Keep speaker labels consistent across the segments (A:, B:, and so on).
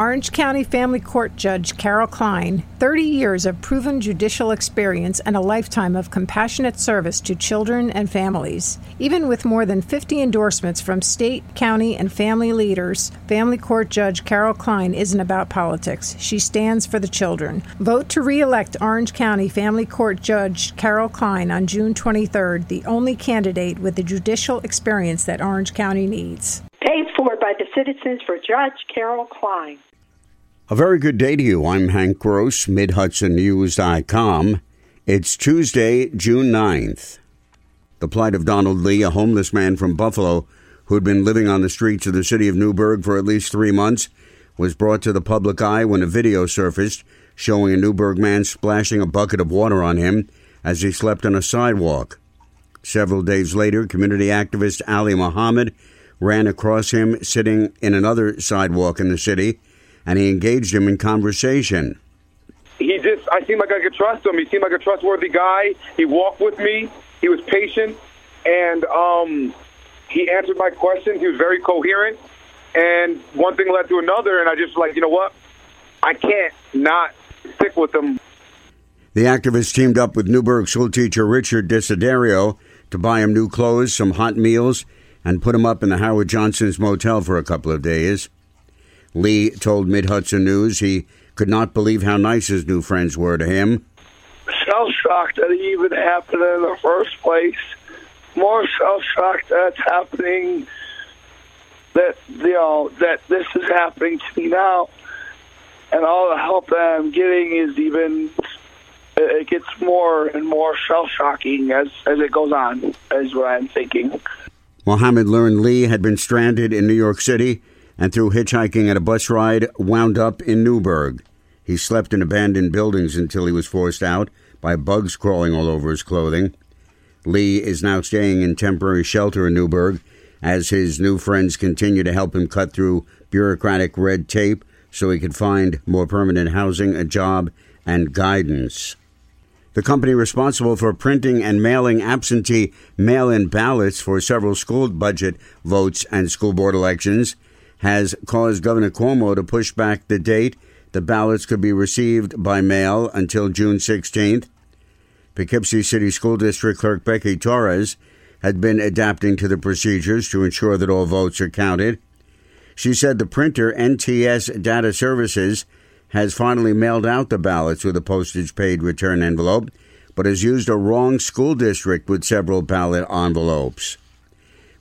A: Orange County Family Court Judge Carol Klein, 30 years of proven judicial experience and a lifetime of compassionate service to children and families. Even with more than 50 endorsements from state, county, and family leaders, Family Court Judge Carol Klein isn't about politics. She stands for the children. Vote to re elect Orange County Family Court Judge Carol Klein on June 23rd, the only candidate with the judicial experience that Orange County needs.
B: By the citizens for Judge Carol Klein.
C: A very good day to you. I'm Hank Gross, MidHudsonNews.com. It's Tuesday, June 9th. The plight of Donald Lee, a homeless man from Buffalo who had been living on the streets of the city of Newburgh for at least three months, was brought to the public eye when a video surfaced showing a Newburgh man splashing a bucket of water on him as he slept on a sidewalk. Several days later, community activist Ali Muhammad ran across him sitting in another sidewalk in the city, and he engaged him in conversation.
D: He just, I seemed like I could trust him. He seemed like a trustworthy guy. He walked with me. He was patient, and um, he answered my questions. He was very coherent, and one thing led to another, and I just like, you know what? I can't not stick with him.
C: The activist teamed up with Newburgh schoolteacher Richard Desiderio to buy him new clothes, some hot meals, and put him up in the Howard Johnson's motel for a couple of days. Lee told Mid Hudson News he could not believe how nice his new friends were to him.
E: Shell shocked that it even happened in the first place. More shell shocked that it's happening. That you know that this is happening to me now, and all the help that I'm getting is even. It gets more and more shell shocking as as it goes on. Is what I'm thinking.
C: Muhammad learned Lee had been stranded in New York City and through hitchhiking at a bus ride wound up in Newburgh. He slept in abandoned buildings until he was forced out by bugs crawling all over his clothing. Lee is now staying in temporary shelter in Newburgh as his new friends continue to help him cut through bureaucratic red tape so he could find more permanent housing, a job, and guidance. The company responsible for printing and mailing absentee mail in ballots for several school budget votes and school board elections has caused Governor Cuomo to push back the date the ballots could be received by mail until June 16th. Poughkeepsie City School District Clerk Becky Torres had been adapting to the procedures to ensure that all votes are counted. She said the printer NTS Data Services has finally mailed out the ballots with a postage paid return envelope, but has used a wrong school district with several ballot envelopes.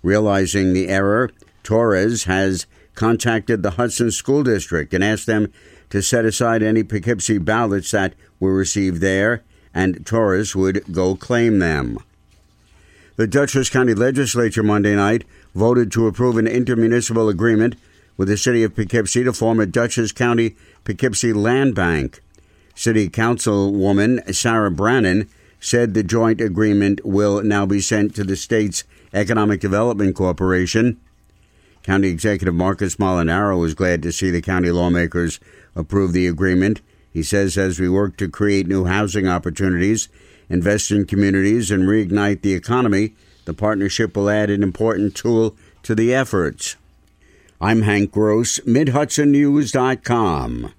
C: Realizing the error, Torres has contacted the Hudson School District and asked them to set aside any Poughkeepsie ballots that were received there, and Torres would go claim them. The Dutchess County Legislature Monday night voted to approve an intermunicipal agreement with the city of Poughkeepsie to form a Dutchess County Poughkeepsie Land Bank. City Councilwoman Sarah Brannen said the joint agreement will now be sent to the state's Economic Development Corporation. County Executive Marcus Molinaro was glad to see the county lawmakers approve the agreement. He says as we work to create new housing opportunities, invest in communities, and reignite the economy, the partnership will add an important tool to the efforts. I'm Hank Gross, MidHudsonNews.com.